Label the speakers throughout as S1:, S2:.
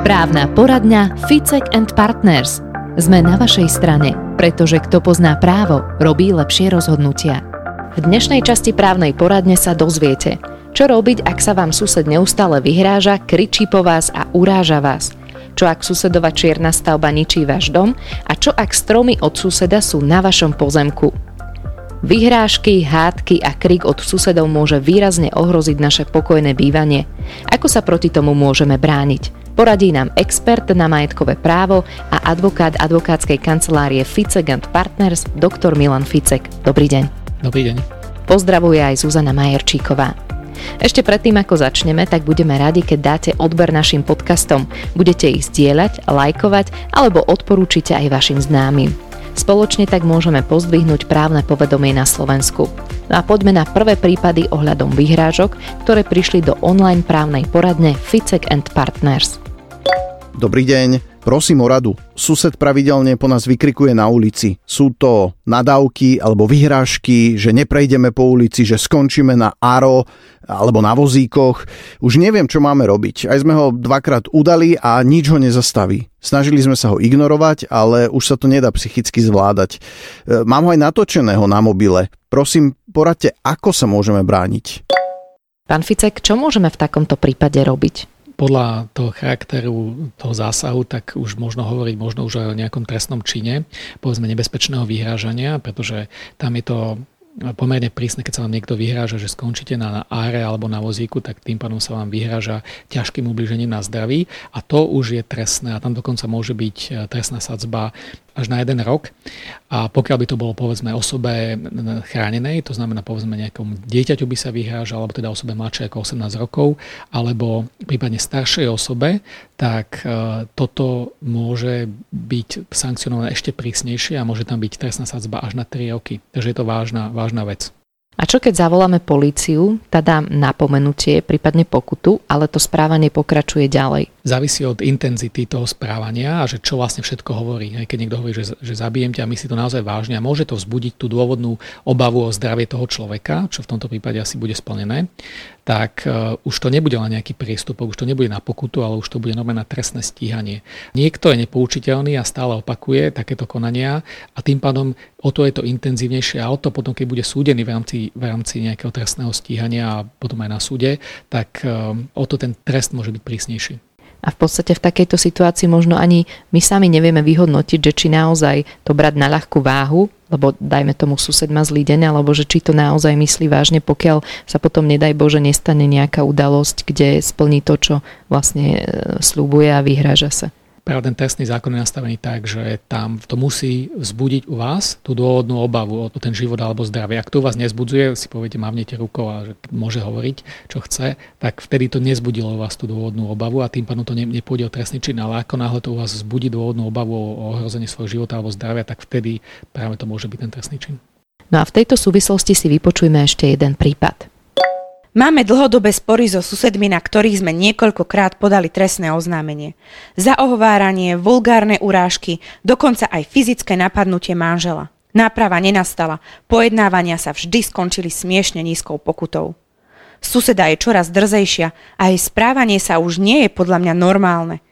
S1: Právna poradňa Ficek and Partners. Sme na vašej strane, pretože kto pozná právo, robí lepšie rozhodnutia. V dnešnej časti právnej poradne sa dozviete, čo robiť, ak sa vám sused neustále vyhráža, kričí po vás a uráža vás. Čo ak susedova čierna stavba ničí váš dom a čo ak stromy od suseda sú na vašom pozemku. Vyhrážky, hádky a krik od susedov môže výrazne ohroziť naše pokojné bývanie. Ako sa proti tomu môžeme brániť? Poradí nám expert na majetkové právo a advokát advokátskej kancelárie Ficek and Partners, dr. Milan Ficek. Dobrý deň.
S2: Dobrý deň.
S1: Pozdravuje aj Zuzana Majerčíková. Ešte predtým, ako začneme, tak budeme radi, keď dáte odber našim podcastom. Budete ich zdieľať, lajkovať alebo odporúčite aj vašim známym. Spoločne tak môžeme pozdvihnúť právne povedomie na Slovensku. No a poďme na prvé prípady ohľadom vyhrážok, ktoré prišli do online právnej poradne Ficek and Partners.
S3: Dobrý deň. Prosím o radu. Sused pravidelne po nás vykrikuje na ulici. Sú to nadávky alebo vyhrážky, že neprejdeme po ulici, že skončíme na aro alebo na vozíkoch. Už neviem, čo máme robiť. Aj sme ho dvakrát udali a nič ho nezastaví. Snažili sme sa ho ignorovať, ale už sa to nedá psychicky zvládať. E, mám ho aj natočeného na mobile. Prosím, poradte, ako sa môžeme brániť.
S1: Pán Ficek, čo môžeme v takomto prípade robiť?
S2: Podľa toho charakteru toho zásahu, tak už možno hovoriť možno už o nejakom trestnom čine, povedzme nebezpečného vyhrážania, pretože tam je to pomerne prísne, keď sa vám niekto vyhráža, že skončíte na áre alebo na vozíku, tak tým pádom sa vám vyhráža ťažkým ubližením na zdraví. A to už je trestné a tam dokonca môže byť e, trestná sadzba až na jeden rok. A pokiaľ by to bolo povedzme osobe chránenej, to znamená povedzme nejakom dieťaťu by sa vyhrážal, alebo teda osobe mladšej ako 18 rokov, alebo prípadne staršej osobe, tak e, toto môže byť sankcionované ešte prísnejšie a môže tam byť trestná sadzba až na 3 roky. Takže je to vážna, vážna vec.
S1: A čo keď zavoláme políciu, teda napomenutie, prípadne pokutu, ale to správanie pokračuje ďalej?
S2: Závisí od intenzity toho správania a že čo vlastne všetko hovorí. Aj keď niekto hovorí, že, že zabijem ťa, myslí to naozaj vážne a môže to vzbudiť tú dôvodnú obavu o zdravie toho človeka, čo v tomto prípade asi bude splnené tak uh, už to nebude len nejaký priestupok, už to nebude na pokutu, ale už to bude normálne trestné stíhanie. Niekto je nepoučiteľný a stále opakuje takéto konania a tým pádom o to je to intenzívnejšie a o to potom, keď bude súdený v rámci, v rámci nejakého trestného stíhania a potom aj na súde, tak uh, o to ten trest môže byť prísnejší
S1: a v podstate v takejto situácii možno ani my sami nevieme vyhodnotiť, že či naozaj to brať na ľahkú váhu, lebo dajme tomu sused má zlý deň, alebo že či to naozaj myslí vážne, pokiaľ sa potom nedaj Bože nestane nejaká udalosť, kde splní to, čo vlastne e, slúbuje a vyhráža sa
S2: práve ten trestný zákon je nastavený tak, že tam to musí vzbudiť u vás tú dôvodnú obavu o ten život alebo zdravie. Ak to u vás nezbudzuje, si poviete, mávnete rukou a že môže hovoriť, čo chce, tak vtedy to nezbudilo u vás tú dôvodnú obavu a tým pádom to nepôjde o trestný čin. Ale ako náhle to u vás vzbudí dôvodnú obavu o ohrozenie svojho života alebo zdravia, tak vtedy práve to môže byť ten trestný čin.
S1: No a v tejto súvislosti si vypočujme ešte jeden prípad.
S4: Máme dlhodobé spory so susedmi, na ktorých sme niekoľkokrát podali trestné oznámenie. Za ohováranie, vulgárne urážky, dokonca aj fyzické napadnutie manžela. Náprava nenastala, pojednávania sa vždy skončili smiešne nízkou pokutou. Suseda je čoraz drzejšia a jej správanie sa už nie je podľa mňa normálne.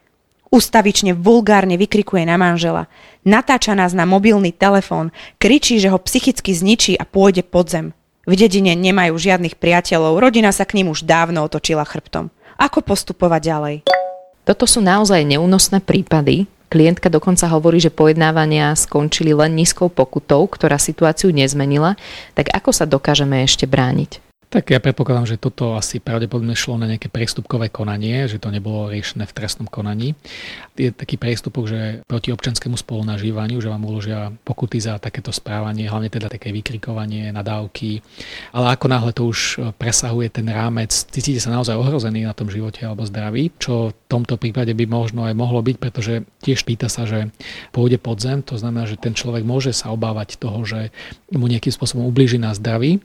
S4: Ustavične vulgárne vykrikuje na manžela. Natáča nás na mobilný telefón, kričí, že ho psychicky zničí a pôjde pod zem. V dedine nemajú žiadnych priateľov, rodina sa k ním už dávno otočila chrbtom. Ako postupovať ďalej?
S1: Toto sú naozaj neúnosné prípady. Klientka dokonca hovorí, že pojednávania skončili len nízkou pokutou, ktorá situáciu nezmenila. Tak ako sa dokážeme ešte brániť?
S2: Tak ja predpokladám, že toto asi pravdepodobne šlo na nejaké priestupkové konanie, že to nebolo riešené v trestnom konaní. Je taký priestupok, že proti občanskému spolunažívaniu, že vám uložia pokuty za takéto správanie, hlavne teda také vykrikovanie, nadávky. Ale ako náhle to už presahuje ten rámec, cítite sa naozaj ohrozený na tom živote alebo zdraví, čo v tomto prípade by možno aj mohlo byť, pretože tiež pýta sa, že pôjde pod zem, to znamená, že ten človek môže sa obávať toho, že mu nejakým spôsobom ublíži na zdraví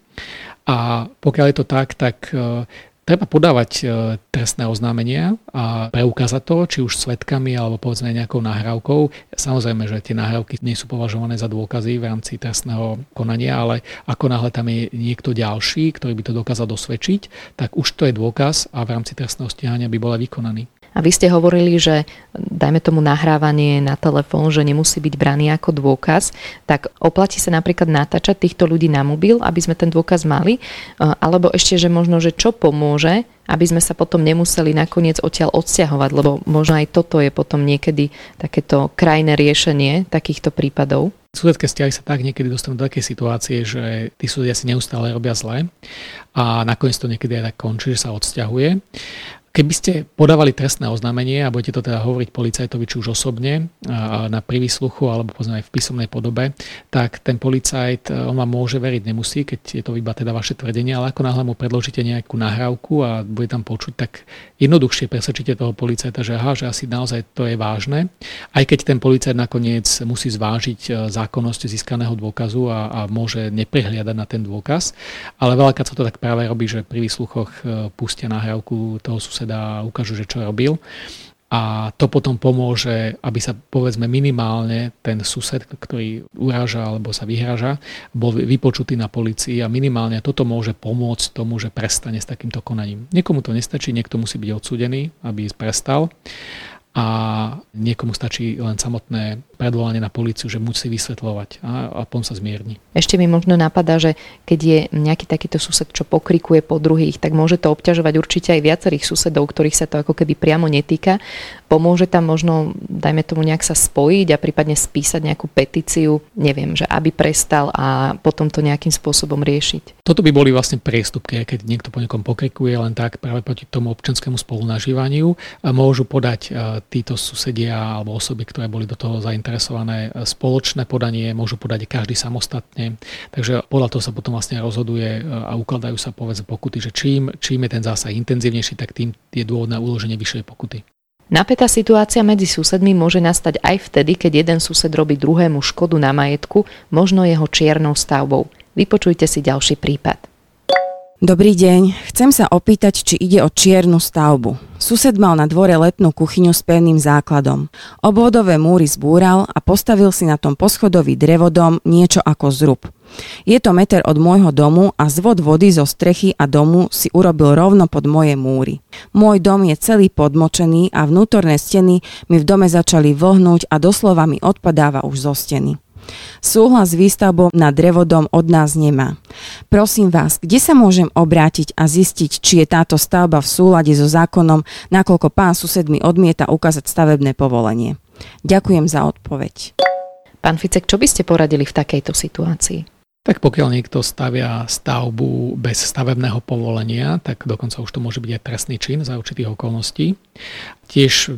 S2: a pokiaľ je to tak, tak e, treba podávať e, trestné oznámenia a preukázať to, či už svetkami alebo povedzme nejakou nahrávkou. Samozrejme, že tie nahrávky nie sú považované za dôkazy v rámci trestného konania, ale ako náhle tam je niekto ďalší, ktorý by to dokázal dosvedčiť, tak už to je dôkaz a v rámci trestného stíhania by bol aj vykonaný.
S1: A vy ste hovorili, že dajme tomu nahrávanie na telefón, že nemusí byť braný ako dôkaz, tak oplatí sa napríklad natáčať týchto ľudí na mobil, aby sme ten dôkaz mali, alebo ešte, že možno, že čo pomôže, aby sme sa potom nemuseli nakoniec odtiaľ odsťahovať, lebo možno aj toto je potom niekedy takéto krajné riešenie takýchto prípadov.
S2: Susedské vzťahy sa tak niekedy dostanú do takej situácie, že tí susedia si neustále robia zle a nakoniec to niekedy aj tak končí, že sa odsťahuje. Keby ste podávali trestné oznámenie a budete to teda hovoriť policajtovi či už osobne na privysluchu alebo povedzme aj v písomnej podobe, tak ten policajt, e, on vám môže veriť, nemusí, keď je to iba teda vaše tvrdenie, ale ako náhle mu predložíte nejakú nahrávku a bude tam počuť, tak jednoduchšie presvedčíte toho policajta, že aha, že asi naozaj to je vážne. Aj keď ten policajt nakoniec musí zvážiť e, zákonnosť získaného dôkazu a, a môže neprehliadať na ten dôkaz, ale veľakrát sa to tak práve robí, že pri výsluchoch e, pustia nahrávku toho suseda suseda ukážu, že čo robil. A to potom pomôže, aby sa povedzme minimálne ten sused, ktorý uráža alebo sa vyhraža, bol vypočutý na policii a minimálne toto môže pomôcť tomu, že prestane s takýmto konaním. Niekomu to nestačí, niekto musí byť odsúdený, aby prestal a niekomu stačí len samotné predvolanie na policiu, že musí vysvetľovať a, a potom sa zmierni.
S1: Ešte mi možno napadá, že keď je nejaký takýto sused, čo pokrikuje po druhých, tak môže to obťažovať určite aj viacerých susedov, ktorých sa to ako keby priamo netýka. Pomôže tam možno, dajme tomu nejak sa spojiť a prípadne spísať nejakú petíciu, neviem, že aby prestal a potom to nejakým spôsobom riešiť.
S2: Toto by boli vlastne priestupky, keď niekto po niekom pokrikuje len tak práve proti tomu občanskému spolunažívaniu. Môžu podať títo susedia alebo osoby, ktoré boli do toho zainteresované, spoločné podanie môžu podať každý samostatne. Takže podľa toho sa potom vlastne rozhoduje e, a ukladajú sa povedzme pokuty, že čím, čím je ten zásah intenzívnejší, tak tým je dôvod na uloženie vyššej pokuty.
S1: Napätá situácia medzi susedmi môže nastať aj vtedy, keď jeden sused robí druhému škodu na majetku, možno jeho čiernou stavbou. Vypočujte si ďalší prípad.
S5: Dobrý deň, chcem sa opýtať, či ide o čiernu stavbu. Sused mal na dvore letnú kuchyňu s pevným základom. Obvodové múry zbúral a postavil si na tom poschodový drevodom niečo ako zrub. Je to meter od môjho domu a zvod vody zo strechy a domu si urobil rovno pod moje múry. Môj dom je celý podmočený a vnútorné steny mi v dome začali vlhnúť a doslova mi odpadáva už zo steny. Súhlas s výstavbou na drevodom od nás nemá. Prosím vás, kde sa môžem obrátiť a zistiť, či je táto stavba v súlade so zákonom, nakoľko pán sused mi odmieta ukázať stavebné povolenie. Ďakujem za odpoveď.
S1: Pán Ficek, čo by ste poradili v takejto situácii?
S2: Tak pokiaľ niekto stavia stavbu bez stavebného povolenia, tak dokonca už to môže byť aj trestný čin za určitých okolností. Tiež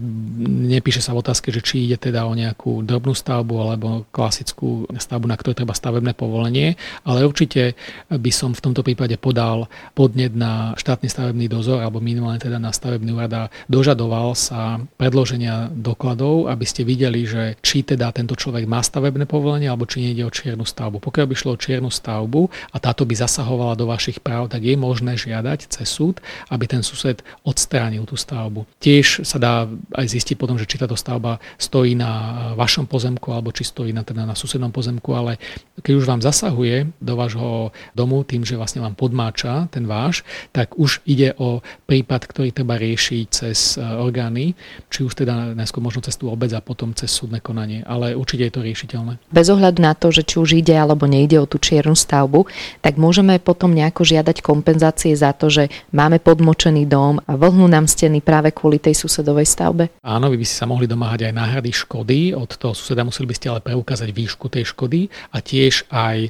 S2: nepíše sa v otázke, že či ide teda o nejakú drobnú stavbu alebo klasickú stavbu, na ktorú treba stavebné povolenie, ale určite by som v tomto prípade podal podnet na štátny stavebný dozor alebo minimálne teda na stavebný úrad a dožadoval sa predloženia dokladov, aby ste videli, že či teda tento človek má stavebné povolenie alebo či nejde o čiernu stavbu. Pokiaľ by šlo o čiernu stavbu a táto by zasahovala do vašich práv, tak je možné žiadať cez súd, aby ten sused odstránil tú stavbu. Tiež sa dá aj zistiť potom, že či táto stavba stojí na vašom pozemku alebo či stojí na, teda na susednom pozemku, ale keď už vám zasahuje do vášho domu tým, že vlastne vám podmáča ten váš, tak už ide o prípad, ktorý treba riešiť cez e, orgány, či už teda najskôr možno cez tú obec a potom cez súdne konanie, ale určite je to riešiteľné.
S1: Bez ohľadu na to, že či už ide alebo nejde o tú čiernu stavbu, tak môžeme potom nejako žiadať kompenzácie za to, že máme podmočený dom a vlhnú nám steny práve kvôli tej susedovej susedovej stavbe?
S2: Áno, vy by ste sa mohli domáhať aj náhrady škody. Od toho suseda museli by ste ale preukázať výšku tej škody a tiež aj e,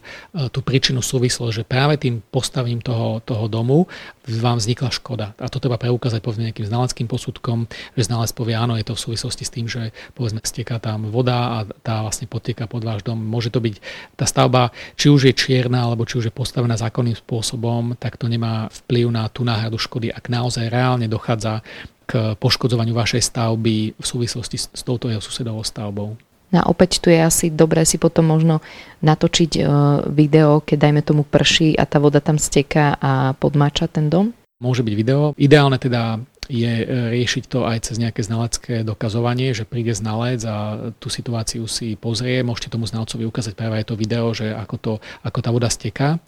S2: tú príčinu súvislo, že práve tým postavením toho, toho domu vám vznikla škoda. A to treba preukázať povedzme nejakým znaleckým posudkom, že znalec povie, áno, je to v súvislosti s tým, že povedzme steká tam voda a tá vlastne potieka pod váš dom. Môže to byť tá stavba, či už je čierna, alebo či už je postavená zákonným spôsobom, tak to nemá vplyv na tú náhradu škody, ak naozaj reálne dochádza k poškodzovaniu vašej stavby v súvislosti s, touto jeho susedovou stavbou.
S1: No a opäť tu je asi dobré si potom možno natočiť e, video, keď dajme tomu prší a tá voda tam steká a podmáča ten dom?
S2: Môže byť video. Ideálne teda je e, riešiť to aj cez nejaké znalecké dokazovanie, že príde znalec a tú situáciu si pozrie, môžete tomu znalcovi ukázať práve aj to video, že ako, to, ako tá voda steká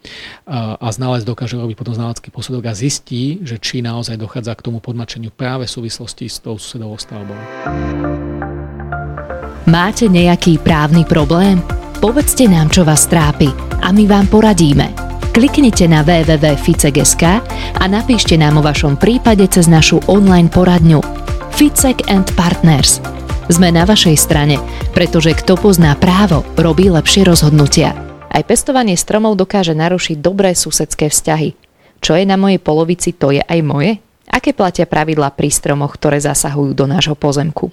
S2: a znalec dokáže robiť potom znalecký posudok a zistí, že či naozaj dochádza k tomu podmačeniu práve v súvislosti s tou susedovou stavbou.
S1: Máte nejaký právny problém? Povedzte nám, čo vás trápi a my vám poradíme. Kliknite na www.ficek.sk a napíšte nám o vašom prípade cez našu online poradňu Ficek and Partners. Sme na vašej strane, pretože kto pozná právo, robí lepšie rozhodnutia. Aj pestovanie stromov dokáže narušiť dobré susedské vzťahy. Čo je na mojej polovici, to je aj moje? Aké platia pravidlá pri stromoch, ktoré zasahujú do nášho pozemku?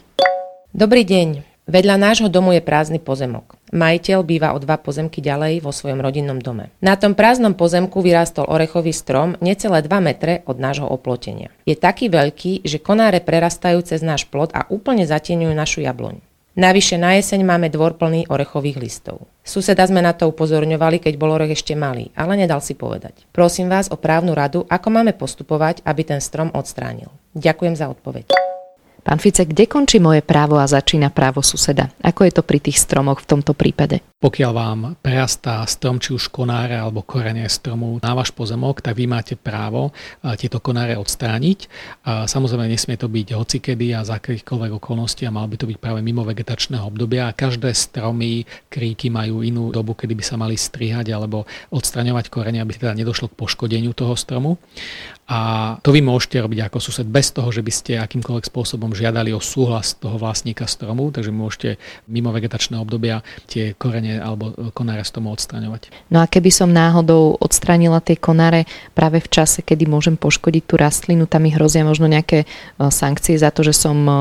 S6: Dobrý deň. Vedľa nášho domu je prázdny pozemok. Majiteľ býva o dva pozemky ďalej vo svojom rodinnom dome. Na tom prázdnom pozemku vyrástol orechový strom necelé 2 metre od nášho oplotenia. Je taký veľký, že konáre prerastajú cez náš plot a úplne zatieňujú našu jabloň. Navyše na jeseň máme dvor plný orechových listov. Suseda sme na to upozorňovali, keď bol orech ešte malý, ale nedal si povedať. Prosím vás o právnu radu, ako máme postupovať, aby ten strom odstránil. Ďakujem za odpoveď.
S1: Pán Fice, kde končí moje právo a začína právo suseda? Ako je to pri tých stromoch v tomto prípade?
S2: Pokiaľ vám prerastá strom, či už konáre alebo korene stromu na váš pozemok, tak vy máte právo tieto konáre odstrániť. Samozrejme nesmie to byť hocikedy a za akýchkoľvek okolností a mal by to byť práve mimo vegetačného obdobia a každé stromy, kríky majú inú dobu, kedy by sa mali strihať alebo odstraňovať korene, aby teda nedošlo k poškodeniu toho stromu. A to vy môžete robiť ako sused bez toho, že by ste akýmkoľvek spôsobom žiadali o súhlas toho vlastníka stromu, takže môžete mimo vegetačného obdobia tie korene alebo konáre z tomu odstraňovať.
S1: No a keby som náhodou odstranila tie konáre práve v čase, kedy môžem poškodiť tú rastlinu, tam mi hrozia možno nejaké e, sankcie za to, že som, e,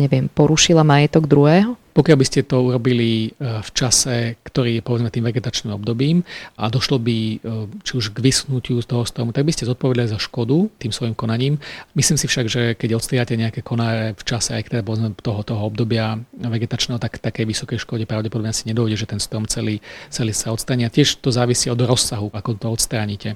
S1: neviem, porušila majetok druhého?
S2: Pokiaľ by ste to urobili e, v čase, ktorý je povedzme tým vegetačným obdobím a došlo by e, či už k vyschnutiu toho stromu, tak by ste zodpovedali za škodu tým svojim konaním. Myslím si však, že keď odstriate nejaké konáre v čase aj teda povedzme toho, toho obdobia vegetačného, tak takej vysokej škode pravdepodobne si nedôjde, že ten strom celý, celý sa odstráni. Tiež to závisí od rozsahu, ako to odstránite.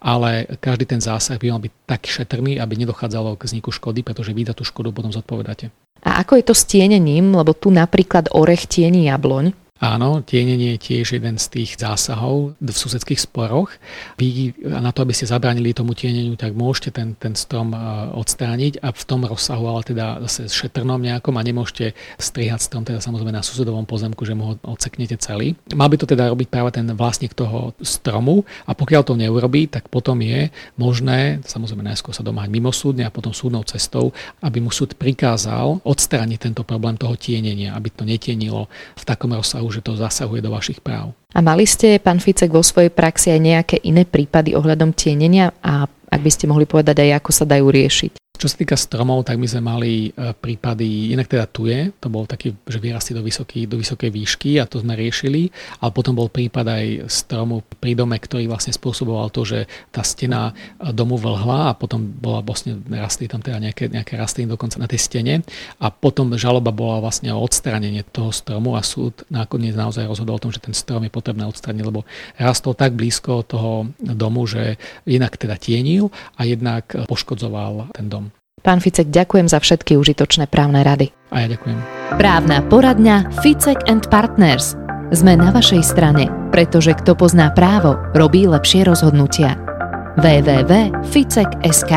S2: Ale každý ten zásah by mal byť tak šetrný, aby nedochádzalo k vzniku škody, pretože vy za tú škodu potom zodpovedáte.
S1: A ako je to s tienením, lebo tu napríklad orech tieni jabloň,
S2: Áno, tienenie je tiež jeden z tých zásahov v susedských sporoch. Vy na to, aby ste zabránili tomu tieneniu, tak môžete ten, ten strom e, odstrániť a v tom rozsahu, ale teda zase šetrnom nejakom a nemôžete strihať strom teda samozrejme na susedovom pozemku, že mu ho odseknete celý. Mal by to teda robiť práve ten vlastník toho stromu a pokiaľ to neurobí, tak potom je možné, samozrejme najskôr sa domáhať mimosúdne a potom súdnou cestou, aby mu súd prikázal odstrániť tento problém toho tienenia, aby to netienilo v takom rozsahu, že to zasahuje do vašich práv.
S1: A mali ste, pán Ficek, vo svojej praxi aj nejaké iné prípady ohľadom tienenia a ak by ste mohli povedať aj, ako sa dajú riešiť?
S2: Čo sa týka stromov, tak my sme mali e, prípady, inak teda tu je, to bol taký, že vyrastie do, vysoký, do vysokej výšky a to sme riešili, ale potom bol prípad aj stromu pri dome, ktorý vlastne spôsoboval to, že tá stena e, domu vlhla a potom bola vlastne, rastli tam teda nejaké, nejaké rastliny dokonca na tej stene a potom žaloba bola vlastne o odstránenie toho stromu a súd nakoniec naozaj rozhodol o tom, že ten strom je potrebné odstrániť, lebo rastol tak blízko toho domu, že jednak teda tienil a jednak poškodzoval ten dom.
S1: Pán Ficek, ďakujem za všetky užitočné právne rady.
S2: A ja ďakujem.
S1: Právna poradňa Ficek and Partners. Sme na vašej strane, pretože kto pozná právo, robí lepšie rozhodnutia. www.ficek.sk